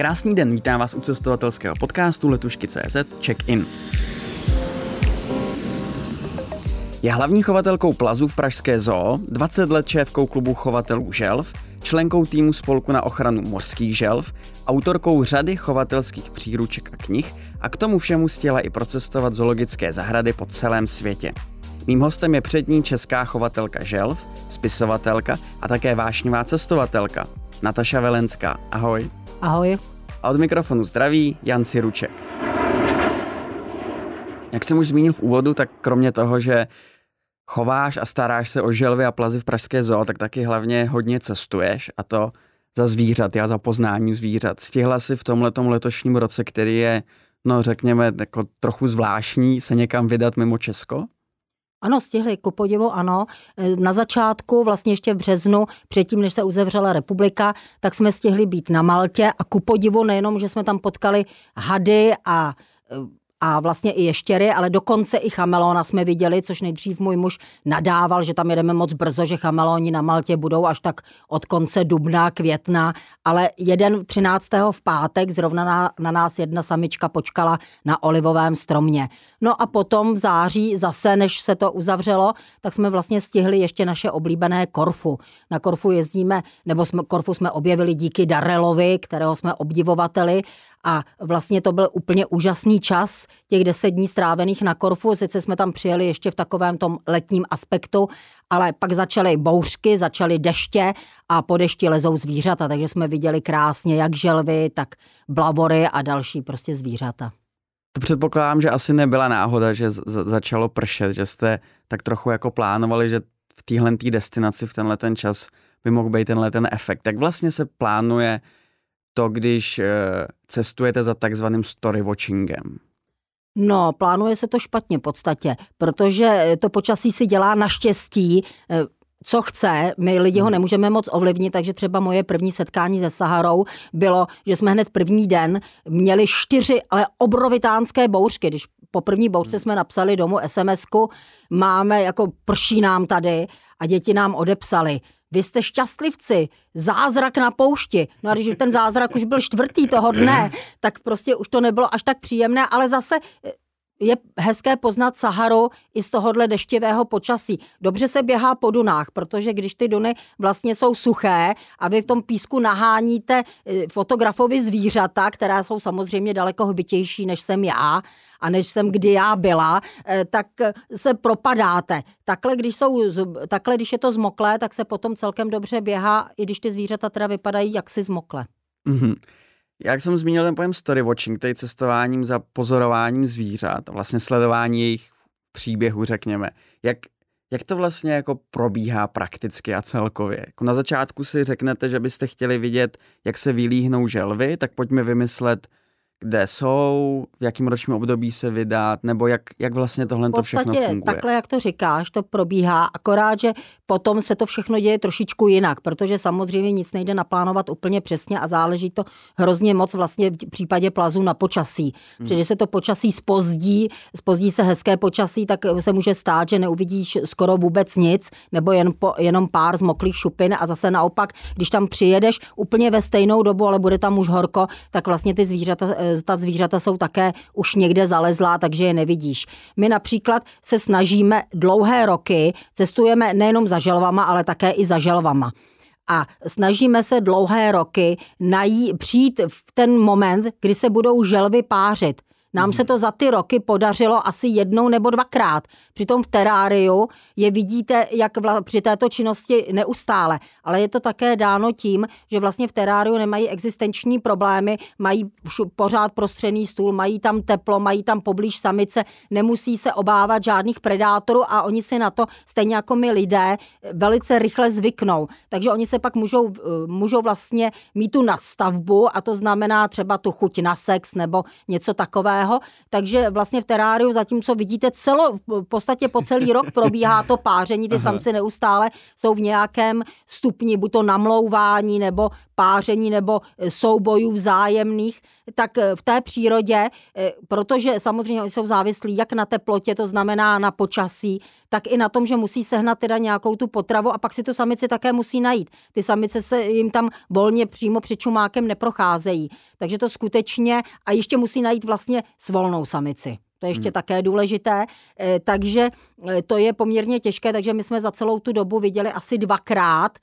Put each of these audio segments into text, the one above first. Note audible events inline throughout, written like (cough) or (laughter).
Krásný den, vítám vás u cestovatelského podcastu Letušky.cz Check-in. Je hlavní chovatelkou plazu v Pražské zoo, 20 let šéfkou klubu chovatelů želv, členkou týmu spolku na ochranu mořských želv, autorkou řady chovatelských příruček a knih a k tomu všemu chtěla i procestovat zoologické zahrady po celém světě. Mým hostem je přední česká chovatelka želv, spisovatelka a také vášnivá cestovatelka, Nataša Velenská. Ahoj. Ahoj. A od mikrofonu zdraví Jan Siruček. Jak jsem už zmínil v úvodu, tak kromě toho, že chováš a staráš se o želvy a plazy v Pražské zoo, tak taky hlavně hodně cestuješ a to za zvířat, já za poznání zvířat. Stihla si v tomhletom letošním roce, který je, no řekněme, jako trochu zvláštní, se někam vydat mimo Česko? Ano, stihli, ku podivu ano. Na začátku, vlastně ještě v březnu, předtím, než se uzavřela republika, tak jsme stihli být na Maltě a ku podivu nejenom, že jsme tam potkali hady a a vlastně i ještěry, ale dokonce i chamelona jsme viděli, což nejdřív můj muž nadával, že tam jedeme moc brzo, že chameloni na Maltě budou až tak od konce dubna, května, ale jeden 13. v pátek zrovna na, na nás jedna samička počkala na olivovém stromě. No a potom v září zase, než se to uzavřelo, tak jsme vlastně stihli ještě naše oblíbené Korfu. Na Korfu jezdíme, nebo jsme, Korfu jsme objevili díky Darelovi, kterého jsme obdivovateli a vlastně to byl úplně úžasný čas, těch deset dní strávených na Korfu, sice jsme tam přijeli ještě v takovém tom letním aspektu, ale pak začaly bouřky, začaly deště a po dešti lezou zvířata, takže jsme viděli krásně jak želvy, tak blavory a další prostě zvířata. To předpokládám, že asi nebyla náhoda, že začalo pršet, že jste tak trochu jako plánovali, že v téhle destinaci v tenhle ten čas by mohl být tenhle ten efekt. Jak vlastně se plánuje to, když eh, cestujete za takzvaným story watchingem? No, plánuje se to špatně v podstatě, protože to počasí si dělá naštěstí eh, co chce, my lidi ho hmm. nemůžeme moc ovlivnit, takže třeba moje první setkání se Saharou bylo, že jsme hned první den měli čtyři, ale obrovitánské bouřky, když po první bouřce hmm. jsme napsali domů sms máme jako prší nám tady a děti nám odepsali, vy jste šťastlivci, zázrak na poušti. No a když ten zázrak už byl čtvrtý toho dne, tak prostě už to nebylo až tak příjemné, ale zase je hezké poznat Saharu i z tohohle deštivého počasí. Dobře se běhá po dunách, protože když ty duny vlastně jsou suché a vy v tom písku naháníte eh, fotografovi zvířata, která jsou samozřejmě daleko hbitější, než jsem já a než jsem kdy já byla, eh, tak se propadáte. Takhle když, jsou, takhle, když je to zmoklé, tak se potom celkem dobře běhá, i když ty zvířata teda vypadají jaksi zmokle. Mm-hmm. Jak jsem zmínil ten pojem story watching, tedy cestováním za pozorováním zvířat, vlastně sledování jejich příběhu, řekněme. Jak, jak to vlastně jako probíhá prakticky a celkově? Jako na začátku si řeknete, že byste chtěli vidět, jak se vylíhnou želvy, tak pojďme vymyslet kde jsou, v jakém ročním období se vydat, nebo jak, jak vlastně tohle to všechno funguje. takhle, jak to říkáš, to probíhá, akorát, že potom se to všechno děje trošičku jinak, protože samozřejmě nic nejde naplánovat úplně přesně a záleží to hrozně moc vlastně v případě plazu na počasí. Hmm. Protože se to počasí spozdí, spozdí se hezké počasí, tak se může stát, že neuvidíš skoro vůbec nic, nebo jen po, jenom pár zmoklých šupin a zase naopak, když tam přijedeš úplně ve stejnou dobu, ale bude tam už horko, tak vlastně ty zvířata eh, ta zvířata jsou také už někde zalezlá, takže je nevidíš. My například se snažíme dlouhé roky, cestujeme nejenom za želvama, ale také i za želvama a snažíme se dlouhé roky nají, přijít v ten moment, kdy se budou želvy pářit. Nám se to za ty roky podařilo asi jednou nebo dvakrát. Přitom v teráriu je vidíte, jak vla, při této činnosti neustále. Ale je to také dáno tím, že vlastně v teráriu nemají existenční problémy, mají pořád prostřený stůl, mají tam teplo, mají tam poblíž samice, nemusí se obávat žádných predátorů a oni si na to, stejně jako my lidé, velice rychle zvyknou. Takže oni se pak můžou, můžou vlastně mít tu nastavbu a to znamená třeba tu chuť na sex nebo něco takového takového, takže vlastně v teráriu zatímco vidíte celo, v podstatě po celý rok (laughs) probíhá to páření, ty Aha. samci neustále jsou v nějakém stupni, buď to namlouvání, nebo páření, nebo soubojů vzájemných, tak v té přírodě, protože samozřejmě oni jsou závislí jak na teplotě, to znamená na počasí, tak i na tom, že musí sehnat teda nějakou tu potravu a pak si to samici také musí najít. Ty samice se jim tam volně přímo před čumákem neprocházejí. Takže to skutečně a ještě musí najít vlastně svolnou samici. To je ještě hmm. také důležité. Eh, takže eh, to je poměrně těžké, takže my jsme za celou tu dobu viděli asi dvakrát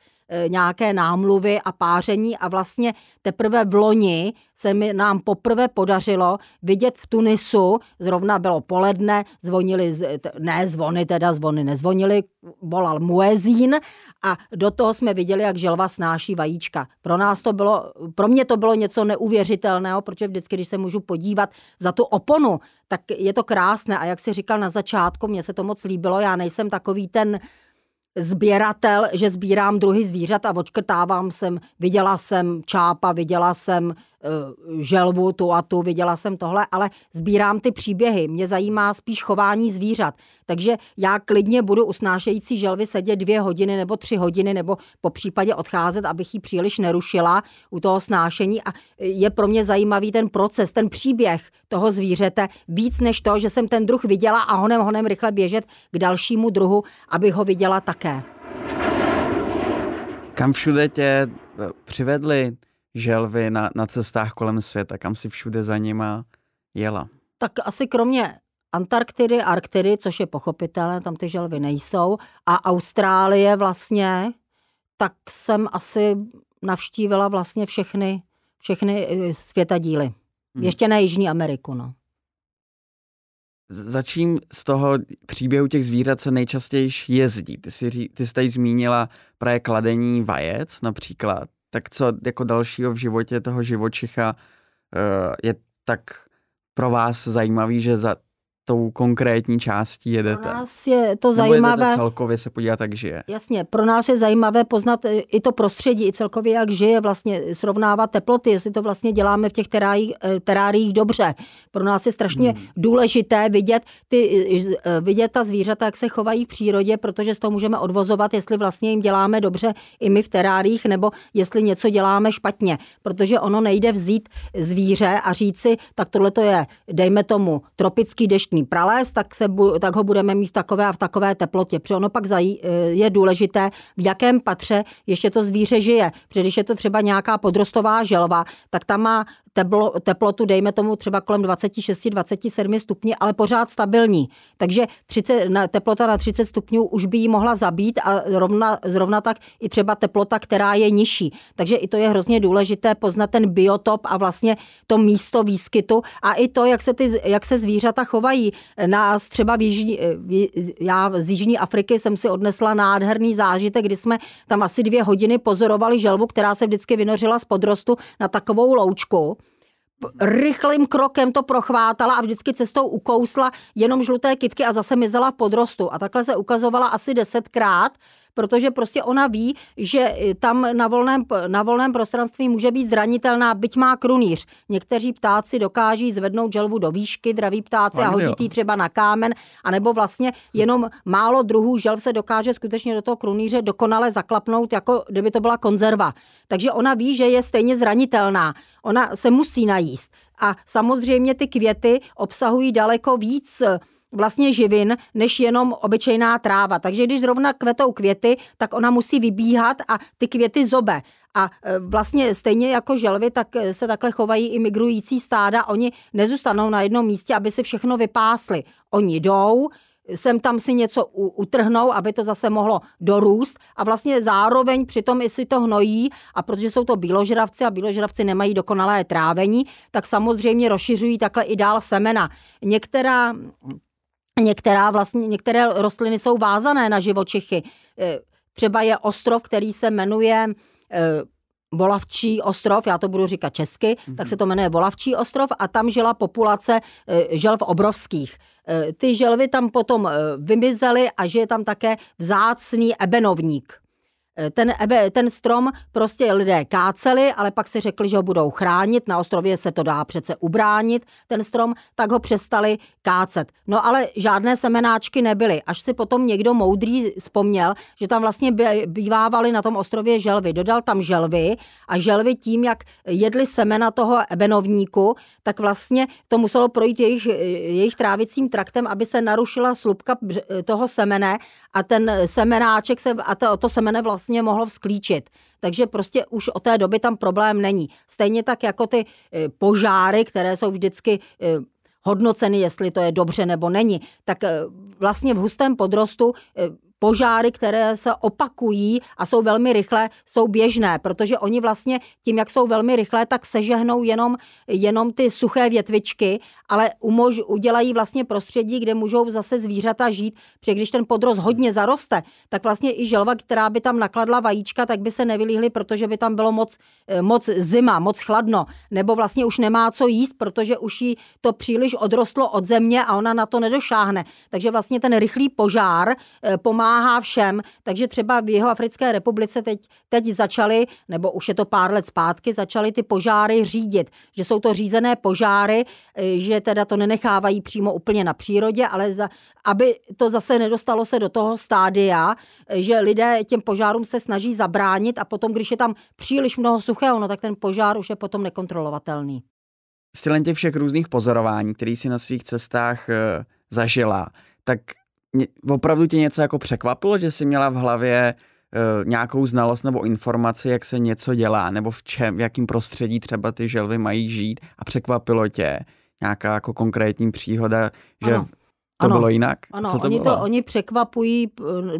nějaké námluvy a páření a vlastně teprve v loni se mi nám poprvé podařilo vidět v Tunisu, zrovna bylo poledne, zvonili, ne zvony, teda zvony nezvonili, volal muezín a do toho jsme viděli, jak želva snáší vajíčka. Pro nás to bylo, pro mě to bylo něco neuvěřitelného, protože vždycky, když se můžu podívat za tu oponu, tak je to krásné a jak si říkal na začátku, mně se to moc líbilo, já nejsem takový ten sběratel, že sbírám druhy zvířat a odškrtávám jsem, viděla jsem čápa, viděla jsem želvu, tu a tu, viděla jsem tohle, ale sbírám ty příběhy. Mě zajímá spíš chování zvířat. Takže já klidně budu usnášející želvy sedět dvě hodiny nebo tři hodiny, nebo po případě odcházet, abych ji příliš nerušila u toho snášení. A je pro mě zajímavý ten proces, ten příběh toho zvířete, víc než to, že jsem ten druh viděla a honem honem rychle běžet k dalšímu druhu, abych ho viděla také. Kam všude tě eh, přivedli želvy na, na cestách kolem světa, kam si všude za nima jela? Tak asi kromě Antarktidy, Arktidy, což je pochopitelné, tam ty želvy nejsou, a Austrálie vlastně, tak jsem asi navštívila vlastně všechny, všechny eh, světadíly. Hmm. Ještě na Jižní Ameriku, no. Začím z toho příběhu těch zvířat se nejčastěji jezdí. Ty jsi, ty jsi tady zmínila právě kladení vajec například tak co jako dalšího v životě toho živočicha uh, je tak pro vás zajímavý, že za tou konkrétní částí jedete. Pro nás je to zajímavé. Nebo celkově se podívat, jak žije. Jasně, pro nás je zajímavé poznat i to prostředí, i celkově, jak žije, vlastně srovnávat teploty, jestli to vlastně děláme v těch teráriích, eh, teráriích dobře. Pro nás je strašně hmm. důležité vidět, ty, eh, vidět ta zvířata, jak se chovají v přírodě, protože z toho můžeme odvozovat, jestli vlastně jim děláme dobře i my v teráriích, nebo jestli něco děláme špatně. Protože ono nejde vzít zvíře a říci, tak tohle to je, dejme tomu, tropický deštný schopný pralést, tak, se, tak ho budeme mít v takové a v takové teplotě. Protože ono pak zají, eh, je důležité, v jakém patře ještě to zvíře žije. Protože když je to třeba nějaká podrostová želva, tak tam má teplo, teplotu, dejme tomu třeba kolem 26-27 stupňů, ale pořád stabilní. Takže 30, na, teplota na 30 stupňů už by ji mohla zabít a rovna, zrovna tak i třeba teplota, která je nižší. Takže i to je hrozně důležité poznat ten biotop a vlastně to místo výskytu a i to, jak se, ty, jak se zvířata chovají. Nás třeba v Jižní, já z Jižní Afriky jsem si odnesla nádherný zážitek, kdy jsme tam asi dvě hodiny pozorovali želvu, která se vždycky vynořila z podrostu na takovou loučku rychlým krokem to prochvátala a vždycky cestou ukousla jenom žluté kitky a zase mizela v podrostu. A takhle se ukazovala asi desetkrát protože prostě ona ví, že tam na volném, na volném prostranství může být zranitelná, byť má krunýř. Někteří ptáci dokáží zvednout želvu do výšky, draví ptáci a hodit ji třeba na kámen, anebo vlastně jenom málo druhů želv se dokáže skutečně do toho krunýře dokonale zaklapnout, jako kdyby to byla konzerva. Takže ona ví, že je stejně zranitelná. Ona se musí najíst. A samozřejmě ty květy obsahují daleko víc vlastně živin, než jenom obyčejná tráva. Takže když zrovna kvetou květy, tak ona musí vybíhat a ty květy zobe. A e, vlastně stejně jako želvy, tak e, se takhle chovají i migrující stáda. Oni nezůstanou na jednom místě, aby si všechno vypásli. Oni jdou, sem tam si něco utrhnou, aby to zase mohlo dorůst a vlastně zároveň přitom, jestli to hnojí a protože jsou to bíložravci a bíložravci nemají dokonalé trávení, tak samozřejmě rozšiřují takhle i dál semena. Některá Některá vlastně, některé rostliny jsou vázané na živočichy. E, třeba je ostrov, který se jmenuje e, Volavčí ostrov, já to budu říkat česky, mm-hmm. tak se to jmenuje Volavčí ostrov a tam žila populace e, želv obrovských. Ty želvy tam potom vymizely a žije tam také vzácný ebenovník. Eh, ten, ten strom prostě lidé káceli, ale pak si řekli, že ho budou chránit, na ostrově se to dá přece ubránit, ten strom, tak ho přestali kácet. No ale žádné semenáčky nebyly, až si potom někdo moudrý vzpomněl, že tam vlastně bývávali na tom ostrově želvy. Dodal tam želvy a želvy tím, jak jedli semena toho ebenovníku, tak vlastně to muselo projít jejich, jejich trávicím traktem, aby se narušila slupka toho semene a ten semenáček se, a to, to semene vlastně mohlo vzklíčit. Takže prostě už od té doby tam problém není. Stejně tak jako ty e, požáry, které jsou vždycky e, hodnoceny, jestli to je dobře nebo není, tak e, vlastně v hustém podrostu požáry, které se opakují a jsou velmi rychlé, jsou běžné, protože oni vlastně tím, jak jsou velmi rychlé, tak sežehnou jenom, jenom ty suché větvičky, ale umož, udělají vlastně prostředí, kde můžou zase zvířata žít, protože když ten podrost hodně zaroste, tak vlastně i želva, která by tam nakladla vajíčka, tak by se nevylíhly, protože by tam bylo moc, eh, moc zima, moc chladno, nebo vlastně už nemá co jíst, protože už jí to příliš odrostlo od země a ona na to nedošáhne. Takže vlastně ten rychlý požár eh, pomáhá pomáhá všem, takže třeba v jeho Africké republice teď, teď začaly, nebo už je to pár let zpátky, začaly ty požáry řídit, že jsou to řízené požáry, e, že teda to nenechávají přímo úplně na přírodě, ale za, aby to zase nedostalo se do toho stádia, e, že lidé těm požárům se snaží zabránit a potom, když je tam příliš mnoho suchého, no tak ten požár už je potom nekontrolovatelný. Z těch všech různých pozorování, který si na svých cestách e, zažila, tak opravdu tě něco jako překvapilo, že jsi měla v hlavě uh, nějakou znalost nebo informaci, jak se něco dělá, nebo v čem, v jakým prostředí třeba ty želvy mají žít a překvapilo tě nějaká jako konkrétní příhoda, že ano. To ano, bylo jinak? Ano, Co to oni, bylo? To, oni překvapují,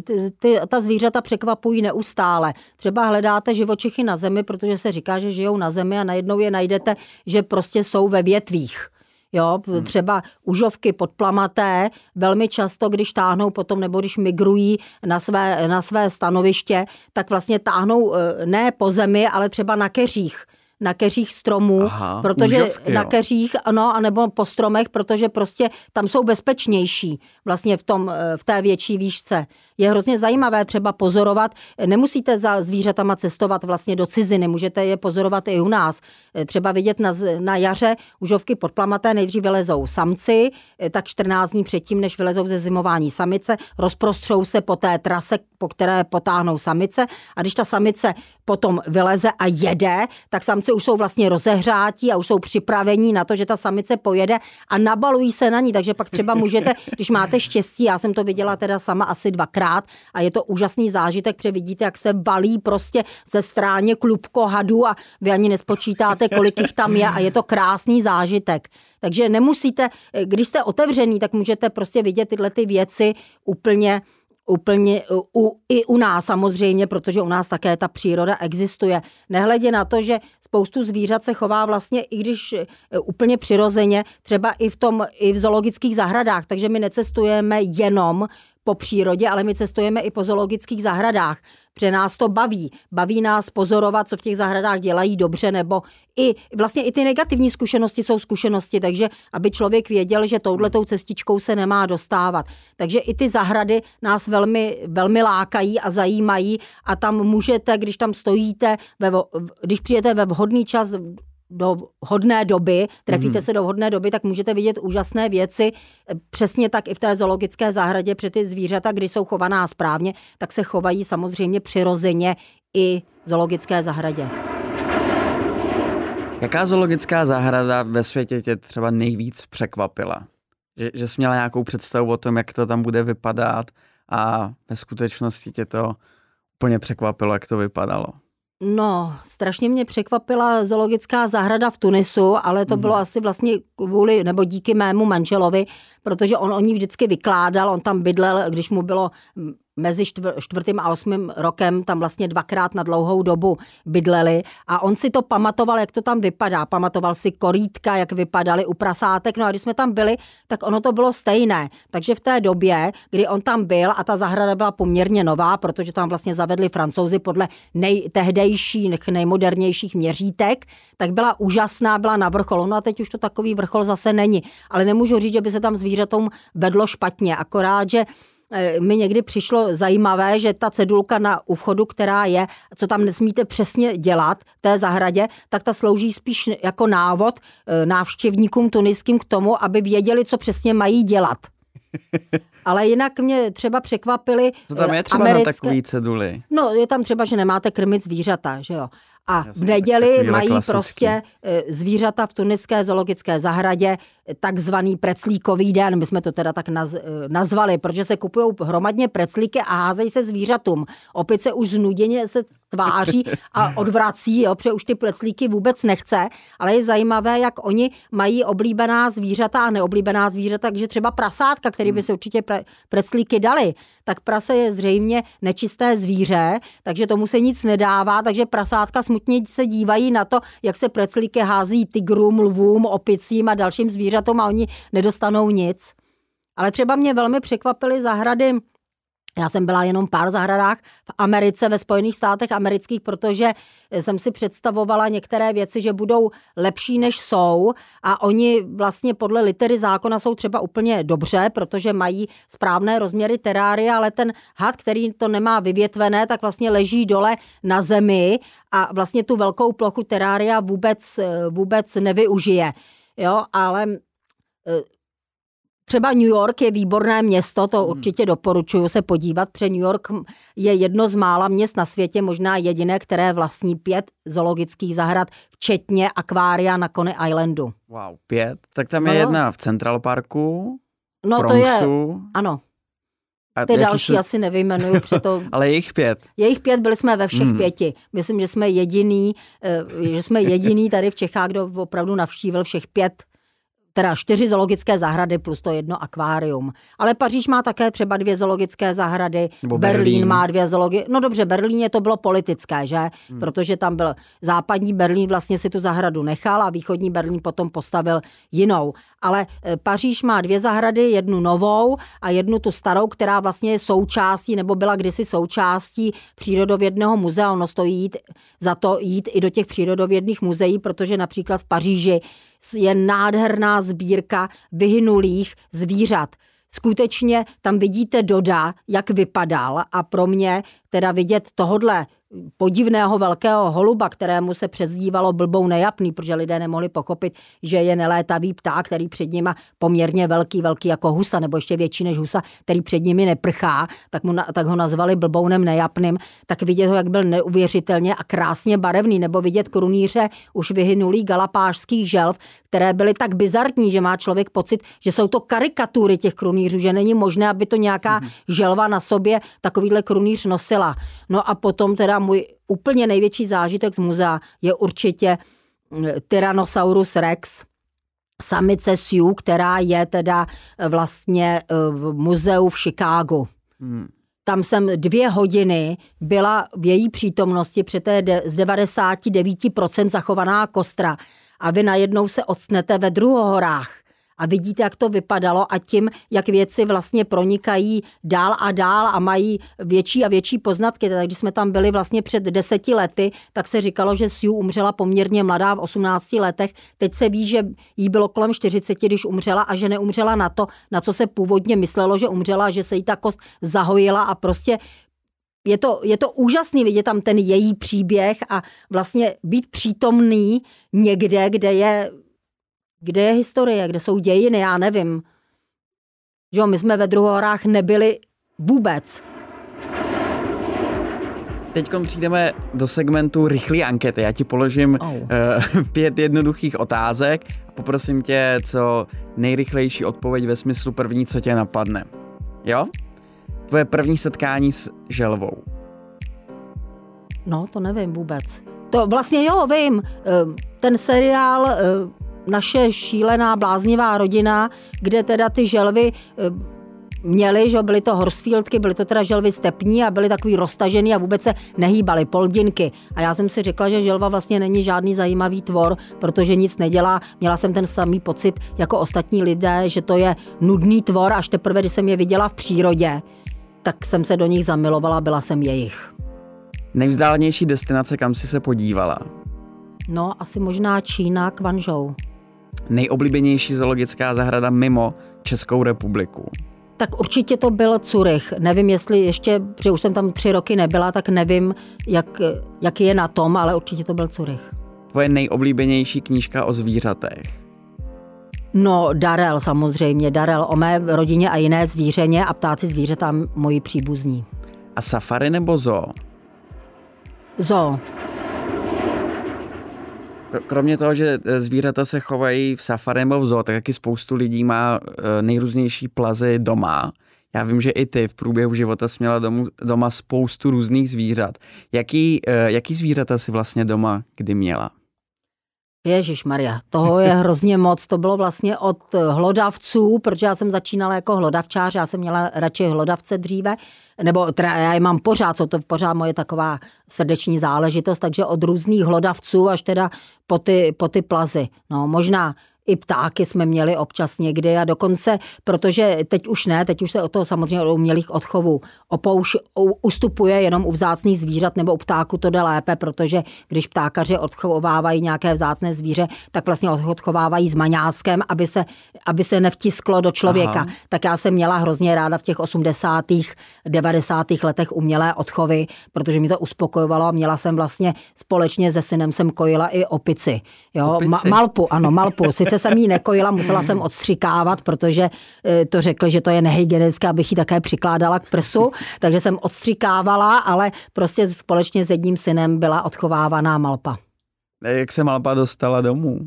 ty, ty, ta zvířata překvapují neustále. Třeba hledáte živočichy na zemi, protože se říká, že žijou na zemi a najednou je najdete, že prostě jsou ve větvích. Jo, hmm. třeba užovky podplamaté, velmi často, když táhnou potom, nebo když migrují na své, na své stanoviště, tak vlastně táhnou eh, ne po zemi, ale třeba na keřích na keřích stromů, Aha, protože úžovky, na keřích, ano, anebo po stromech, protože prostě tam jsou bezpečnější vlastně v, tom, eh, v té větší výšce. Je hrozně zajímavé třeba pozorovat, nemusíte za zvířatama cestovat vlastně do ciziny, můžete je pozorovat i u nás. Eh, třeba vidět na, na jaře užovky podplamaté, nejdřív vylezou samci, eh, tak 14 dní předtím, než vylezou ze zimování samice, rozprostřou se po té trase, po které potáhnou samice a když ta samice potom vyleze a jede, tak samci už jsou vlastně rozehřátí a už jsou připravení na to, že ta samice pojede a nabalují se na ní, takže pak třeba můžete, (laughs) když máte štěstí, já jsem to viděla teda sama asi dvakrát a je to úžasný zážitek, protože vidíte, jak se balí prostě ze stráně klubko hadů a vy ani nespočítáte, kolik jich tam je a je to krásný zážitek. Takže nemusíte, když jste otevřený, tak můžete prostě vidět tyhle ty věci úplně úplně u, i u nás samozřejmě, protože u nás také ta příroda existuje. Nehledě na to, že spoustu zvířat se chová vlastně, i když e, úplně přirozeně, třeba i v tom, i v zoologických zahradách, takže my necestujeme jenom po přírodě, ale my cestujeme i po zoologických zahradách, protože nás to baví. Baví nás pozorovat, co v těch zahradách dělají dobře, nebo i vlastně i ty negativní zkušenosti jsou zkušenosti, takže aby člověk věděl, že touhletou cestičkou se nemá dostávat. Takže i ty zahrady nás velmi, velmi lákají a zajímají a tam můžete, když tam stojíte, ve, když přijete ve vhodný čas, do hodné doby, trefíte mm. se do hodné doby, tak můžete vidět úžasné věci. Přesně tak i v té zoologické zahradě, protože ty zvířata, když jsou chovaná správně, tak se chovají samozřejmě přirozeně i v zoologické zahradě. Jaká zoologická zahrada ve světě tě třeba nejvíc překvapila? Že, že jsi měla nějakou představu o tom, jak to tam bude vypadat a ve skutečnosti tě to úplně překvapilo, jak to vypadalo? No, strašně mě překvapila zoologická zahrada v Tunisu, ale to mm. bylo asi vlastně kvůli, nebo díky mému manželovi, protože on o ní vždycky vykládal, on tam bydlel, když mu bylo mezi čtvrtým a osmým rokem tam vlastně dvakrát na dlouhou dobu bydleli a on si to pamatoval, jak to tam vypadá. Pamatoval si korítka, jak vypadaly u prasátek. No a když jsme tam byli, tak ono to bylo stejné. Takže v té době, kdy on tam byl a ta zahrada byla poměrně nová, protože tam vlastně zavedli francouzi podle nej, tehdejších, nejmodernějších měřítek, tak byla úžasná, byla na vrcholu. No a teď už to takový vrchol zase není. Ale nemůžu říct, že by se tam zvířatům vedlo špatně, akorát, že mi někdy přišlo zajímavé, že ta cedulka na u vchodu, která je, co tam nesmíte přesně dělat v té zahradě, tak ta slouží spíš jako návod eh, návštěvníkům tuniským k tomu, aby věděli, co přesně mají dělat. (laughs) Ale jinak mě třeba překvapily Co tam je třeba americké... na takový ceduly? No, je tam třeba, že nemáte krmit zvířata, že jo. A Jasně, v neděli mají klasický. prostě e, zvířata v tuniské zoologické zahradě e, takzvaný preclíkový den. My jsme to teda tak naz, e, nazvali, protože se kupují hromadně preclíky a házejí se zvířatům. Opice už znuděně se tváří a (laughs) odvrací, jo, protože už ty preclíky vůbec nechce, ale je zajímavé, jak oni mají oblíbená zvířata a neoblíbená zvířata, takže třeba prasátka, který by se určitě pre, preclíky dali, tak prase je zřejmě nečisté zvíře, takže tomu se nic nedává, takže prasátka smutně se dívají na to, jak se preclíky hází tigrům, lvům, opicím a dalším zvířatům a oni nedostanou nic. Ale třeba mě velmi překvapily zahrady já jsem byla jenom pár zahradách v Americe, ve Spojených státech amerických, protože jsem si představovala některé věci, že budou lepší, než jsou a oni vlastně podle litery zákona jsou třeba úplně dobře, protože mají správné rozměry terária, ale ten had, který to nemá vyvětvené, tak vlastně leží dole na zemi a vlastně tu velkou plochu terária vůbec, vůbec nevyužije. Jo, ale Třeba New York je výborné město, to určitě doporučuju se podívat, protože New York je jedno z mála měst na světě, možná jediné, které vlastní pět zoologických zahrad, včetně akvária na Coney Islandu. Wow, pět? Tak tam je No jedna v Central Parku, No to je, Bronxu. ano, A ty další jsou- asi nevyjmenuju, protože to (laughs) Ale je jich pět. Jejich pět, byli jsme ve všech Hmm. hmm. pěti. Myslím, že jsme jediný, eh, že jsme jediný tady v Čechách, kdo opravdu navštívil všech pět teda čtyři zoologické zahrady plus to jedno akvárium. Ale Paříž má také třeba dvě zoologické zahrady, Nebo Berlín, Berlín. má dvě zoologické. No dobře, Berlíně to bylo politické, že? Hmm. Protože tam byl západní Berlín vlastně si tu zahradu nechal a východní Berlín potom postavil jinou. Ale eh, Paříž má dvě zahrady, jednu novou a jednu tu starou, která vlastně je součástí nebo byla kdysi součástí přírodovědného muzea. Ono stojí jít, za to jít i do těch přírodovědných muzeí, protože například v Paříži je nádherná sbírka vyhynulých zvířat. Skutečně tam vidíte Doda, jak vypadal a pro mě teda vidět tohodle podivného velkého holuba, kterému se přezdívalo blbou nejapný, protože lidé nemohli pochopit, že je nelétavý pták, který před nima poměrně velký, velký jako husa, nebo ještě větší než husa, který před nimi neprchá, tak, mu, tak ho nazvali blbounem nejapným, tak vidět ho, jak byl neuvěřitelně a krásně barevný, nebo vidět krunýře už vyhynulých galapářských želv, které byly tak bizarní, že má člověk pocit, že jsou to karikatury těch krunýřů, že není možné, aby to nějaká želva na sobě takovýhle krunýř nosila. No a potom teda můj úplně největší zážitek z muzea je určitě mm, Tyrannosaurus rex, samice Sioux, která je teda eh, vlastně eh, v muzeu v Chicagu. Hmm. Tam jsem dvě hodiny byla v její přítomnosti, je de- z 99% zachovaná kostra a vy najednou se odstnete ve druhohorách a vidíte, jak to vypadalo a tím, jak věci vlastně pronikají dál a dál a mají větší a větší poznatky. Tak když jsme tam byli vlastně před deseti lety, tak se říkalo, že Sue umřela poměrně mladá v 18 letech. Teď se ví, že jí bylo kolem 40, když umřela a že neumřela na to, na co se původně myslelo, že umřela, že se jí ta kost zahojila a prostě je to, je to úžasný vidět tam ten její příběh a vlastně být přítomný někde, kde je, kde je historie, kde jsou dějiny, já nevím. Že jo, my jsme ve druhohorách nebyli vůbec. Teď přijdeme do segmentu rychlé ankety. Já ti položím uh, (laughs) pět jednoduchých otázek a poprosím tě, co nejrychlejší odpověď ve smyslu první, co tě napadne. Jo? Tvoje první setkání s želvou. No, to nevím vůbec. To vlastně jo, vím. Eh, Ten seriál eh, Naše šílená bláznivá rodina, kde teda ty želvy eh, měli, že byly to horsfieldky, byly to teda želvy stepní a byly takový roztažený a vůbec se nehýbaly, poldinky. A já jsem si řekla, že želva vlastně není žádný zajímavý tvor, protože nic nedělá. Měla jsem ten samý pocit jako ostatní lidé, že to je nudný tvor, až teprve, když jsem je viděla v přírodě, tak jsem se do nich zamilovala, byla jsem jejich. Nejvzdálenější destinace, kam jsi se podívala. No, asi možná Čína, Kvanžou. Nejoblíbenější zoologická zahrada mimo Českou republiku. Tak určitě to byl Curych. Nevím, jestli ještě, protože už jsem tam tři roky nebyla, tak nevím, jak, jak je na tom, ale určitě to byl Curych. Tvoje nejoblíbenější knížka o zvířatech? No, Darel samozřejmě, Darel o mé rodině a jiné zvířeně a ptáci zvířata moji příbuzní. A safari nebo zoo? Zoo. Kromě toho, že e, zvířata se chovají v safari nebo v zoo, tak taky spoustu lidí má e, nejrůznější plazy doma. Já vím, že i ty v průběhu života jsi měla domu, doma spoustu různých zvířat. Jaký, e, jaký zvířata si vlastně doma kdy měla? Ježíš Maria, toho je hrozně moc. To bylo vlastně od hlodavců, protože já jsem začínala jako hlodavčář, já jsem měla radši hlodavce dříve, nebo teda já je mám pořád, co to pořád moje taková srdeční záležitost, takže od různých hlodavců až teda po ty, po ty plazy. No možná i ptáky jsme měli občas někdy a dokonce, protože teď už ne, teď už se o to samozřejmě o umělých odchovů opouš, ustupuje jenom u vzácných zvířat nebo u ptáku to jde lépe, protože když ptákaři odchovávají nějaké vzácné zvíře, tak vlastně odchovávají s maňáskem, aby se, aby se nevtisklo do člověka. Aha. Tak já jsem měla hrozně ráda v těch 80. 90. letech umělé odchovy, protože mi to uspokojovalo a měla jsem vlastně společně se synem jsem kojila i opici. Jo? Opici? Ma- malpu, ano, malpu. Sice jsem jí nekojila, musela jsem odstřikávat, protože eh, to řekl, že to je nehygienické, abych ji také přikládala k prsu, takže jsem odstřikávala, ale prostě společně s jedním synem byla odchovávaná malpa. Jak se malpa dostala domů?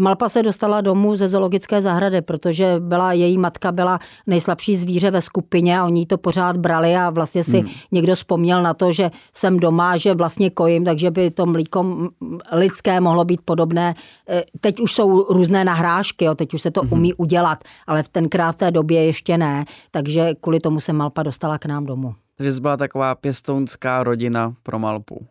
Malpa se dostala domů ze zoologické zahrady, protože byla její matka byla nejslabší zvíře ve skupině a oni to pořád brali a vlastně si hmm. někdo vzpomněl na to, že jsem doma, že vlastně kojím, takže by to mlíko lidské mohlo být podobné. E, teď už jsou různé nahrážky, jo, teď už se to hmm. umí udělat, ale v tenkrát v té době ještě ne, takže kvůli tomu se Malpa dostala k nám domů. Takže byla taková pěstounská rodina pro Malpu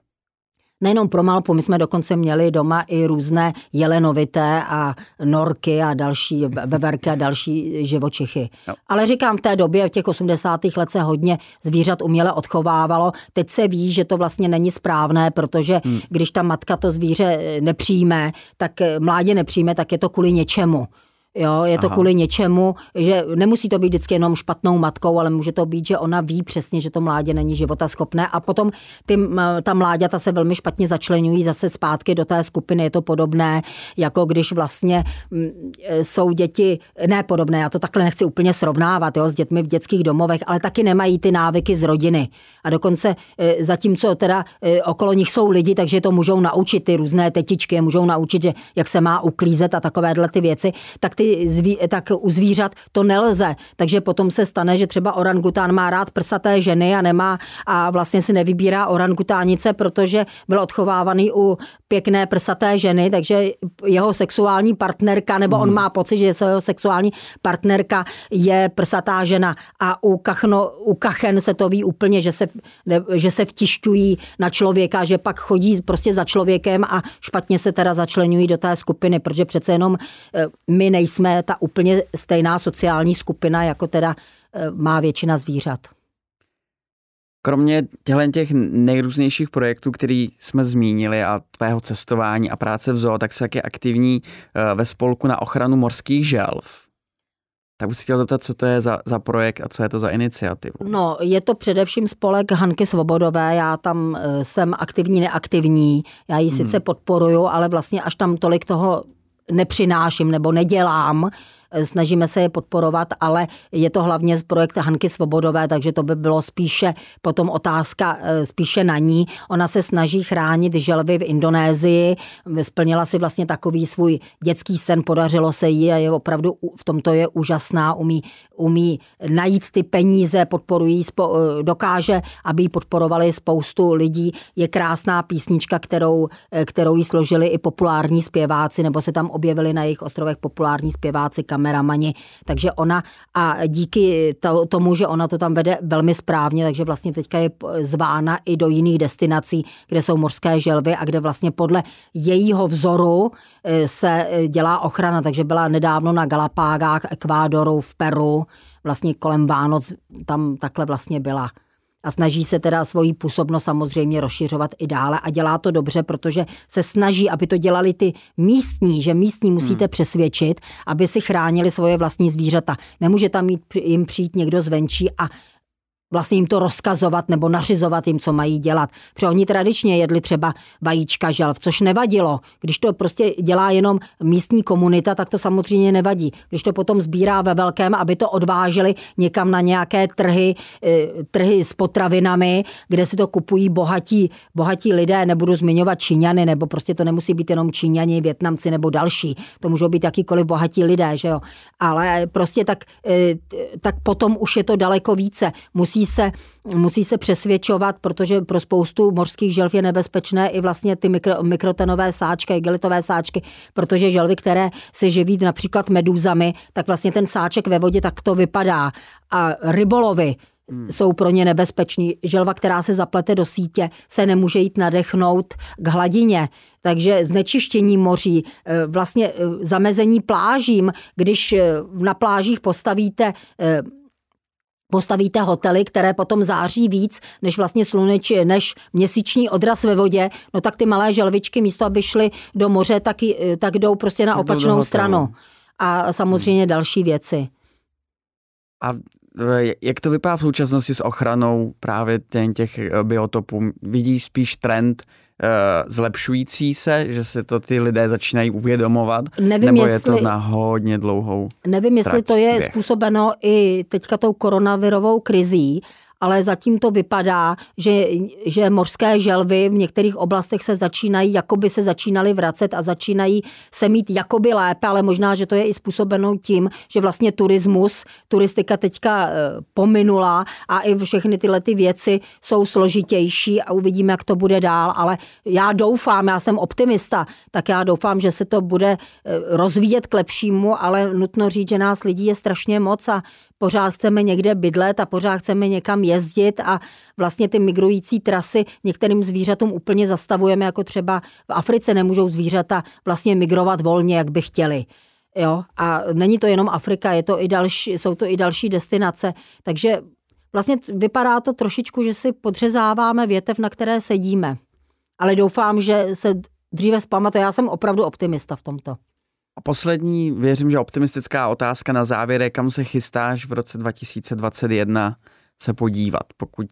nejenom pro Malpu, my jsme dokonce měli doma i různé jelenovité a norky a další beverky a další živočichy. No. Ale říkám, v té době, v těch 80. let se hodně zvířat uměle odchovávalo. Teď se ví, že to vlastně není správné, protože hmm. když ta matka to zvíře nepřijme, tak mládě nepřijme, tak je to kvůli něčemu. Jo, je to Aha. kvůli něčemu, že nemusí to být vždycky jenom špatnou matkou, ale může to být, že ona ví přesně, že to mládě není života schopné a potom ty, ta mláďata se velmi špatně začlenují zase zpátky do té skupiny. Je to podobné, jako když vlastně jsou děti, ne podobné, já to takhle nechci úplně srovnávat jo, s dětmi v dětských domovech, ale taky nemají ty návyky z rodiny. A dokonce e, zatímco teda e, okolo nich jsou lidi, takže to můžou naučit ty různé tetičky, můžou naučit, jak se má uklízet a takovéhle ty věci, tak ty ty zví, tak u zvířat to nelze. Takže potom se stane, že třeba orangután má rád prsaté ženy a nemá a vlastně si nevybírá orangutánice, protože byl odchovávaný u pěkné prsaté ženy, takže jeho sexuální partnerka, nebo on hmm. má pocit, že jeho sexuální partnerka je prsatá žena a u, kachno, u kachen se to ví úplně, že se, že se vtišťují na člověka, že pak chodí prostě za člověkem a špatně se teda začlenují do té skupiny, protože přece jenom eh, my nejsme jsme ta úplně stejná sociální skupina, jako teda e, má většina zvířat. Kromě těchto těch nejrůznějších projektů, který jsme zmínili a tvého cestování a práce v zoo, tak se taky aktivní e, ve spolku na ochranu morských želv. Tak bych se chtěl zeptat, co to je za, za projekt a co je to za iniciativu. No, je to především spolek Hanky Svobodové, já tam e, jsem aktivní, neaktivní, já ji hmm. sice podporuju, ale vlastně až tam tolik toho nepřináším nebo nedělám, snažíme se je podporovat, ale je to hlavně z projekt Hanky Svobodové, takže to by bylo spíše potom otázka eh, spíše na ní. Ona se snaží chránit želvy v Indonésii, splnila si vlastně takový svůj dětský sen, podařilo se jí a je opravdu v tomto je úžasná, umí, umí najít ty peníze, podporují, eh, dokáže, aby ji podporovali spoustu lidí. Je krásná písnička, kterou, eh, kterou jí složili i populární zpěváci, nebo se tam objevili na jejich ostrovech populární zpěváci kam kameramani, takže ona a díky to, tomu, že ona to tam vede velmi správně, takže vlastně teďka je zvána i do jiných destinací, kde jsou mořské želvy a kde vlastně podle jejího vzoru e, se e, dělá ochrana, takže byla nedávno na Galapágách, Ekvádoru, v Peru, vlastně kolem Vánoc tam takhle vlastně byla a snaží se teda svoji působnost samozřejmě rozšiřovat i dále a dělá to dobře, protože se snaží, aby to dělali ty místní, že místní musíte hmm. přesvědčit, aby si chránili svoje vlastní zvířata. Nemůže tam mít, jim přijít někdo zvenčí a vlastně jim to rozkazovat nebo nařizovat jim, co mají dělat. Protože oni tradičně jedli třeba vajíčka želv, což nevadilo. Když to prostě dělá jenom místní komunita, tak to samozřejmě nevadí. Když to potom sbírá ve velkém, aby to odváželi někam na nějaké trhy, eh, trhy s potravinami, kde si to kupují bohatí, bohatí lidé, nebudu zmiňovat Číňany, nebo prostě to nemusí být jenom Číňani, Větnamci nebo další. To můžou být jakýkoliv bohatí lidé, že jo. Ale prostě tak, eh, tak potom už je to daleko více. Musí se, musí se přesvědčovat, protože pro spoustu mořských želv je nebezpečné i vlastně ty mikro, mikrotenové sáčky, gelitové sáčky, protože želvy, které se živí například medúzami, tak vlastně ten sáček ve vodě tak to vypadá. A rybolovy, Hmm. jsou pro ně nebezpeční. Želva, která se zaplete do sítě, se nemůže jít nadechnout k hladině. Takže znečištění moří, eh, vlastně eh, zamezení plážím, když eh, na plážích postavíte postavíte hotely, které potom září víc než vlastně sluneč, než měsíční odraz ve vodě, no tak ty malé želvičky místo, aby šly do moře, tak, tak jdou prostě na opačnou stranu. A samozřejmě hmm. další věci. A e, jak to vypadá v současnosti s ochranou právě těch biotopů? Vidíš spíš trend Eh, zlepšující se, že se to ty lidé začínají uvědomovat? Nevím, nebo jestli, je to na hodně dlouhou Nevím, jestli to je běh. způsobeno i teďka tou koronavirovou krizí, ale zatím to vypadá, že, že mořské želvy v některých oblastech se začínají, jako by se začínaly vracet a začínají se mít jakoby lépe, ale možná, že to je i způsobeno tím, že vlastně turismus, turistika teďka eh, pominula a i všechny tyhle ty věci jsou složitější a uvidíme, jak to bude dál, ale já doufám, já jsem optimista, tak já doufám, že se to bude eh, rozvíjet k lepšímu, ale nutno říct, že nás lidí je strašně moc a pořád chceme někde bydlet a pořád chceme někam jezdit a vlastně ty migrující trasy některým zvířatům úplně zastavujeme, jako třeba v Africe nemůžou zvířata vlastně migrovat volně, jak by chtěli. Jo? A není to jenom Afrika, je to i další, jsou to i další destinace, takže vlastně vypadá to trošičku, že si podřezáváme větev, na které sedíme. Ale doufám, že se dříve zpamatuje. Já jsem opravdu optimista v tomto. A poslední, věřím, že optimistická otázka na závěr je, kam se chystáš v roce 2021 se podívat, pokud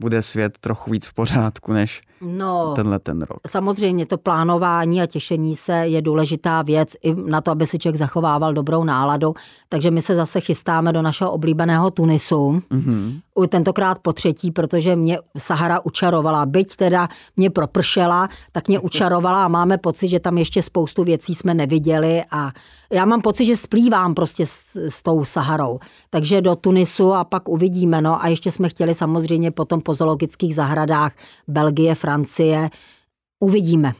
bude svět trochu víc v pořádku než no, tenhle ten rok. Samozřejmě to plánování a těšení se je důležitá věc i na to, aby si člověk zachovával dobrou náladu. Takže my se zase chystáme do našeho oblíbeného Tunisu. Mm-hmm. Tentokrát po třetí, protože mě Sahara učarovala. Byť teda mě propršela, tak mě učarovala a máme pocit, že tam ještě spoustu věcí jsme neviděli a já mám pocit, že splývám prostě s, s tou Saharou. Takže do Tunisu a pak uvidíme. No a ještě jsme chtěli samozřejmě potom po zoologických zahradách Belgie, Francie. Uvidíme.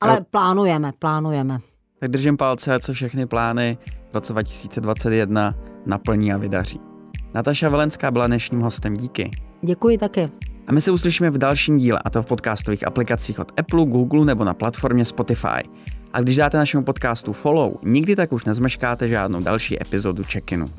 Ale no. plánujeme, plánujeme. Tak držím palce, co všechny plány v roce 2021 naplní a vydaří. Nataša Velenská byla dnešním hostem, díky. Děkuji taky. A my se uslyšíme v dalším díle, a to v podcastových aplikacích od Apple, Google nebo na platformě Spotify. A když dáte našemu podcastu follow, nikdy tak už nezmeškáte žádnou další epizodu check-inu.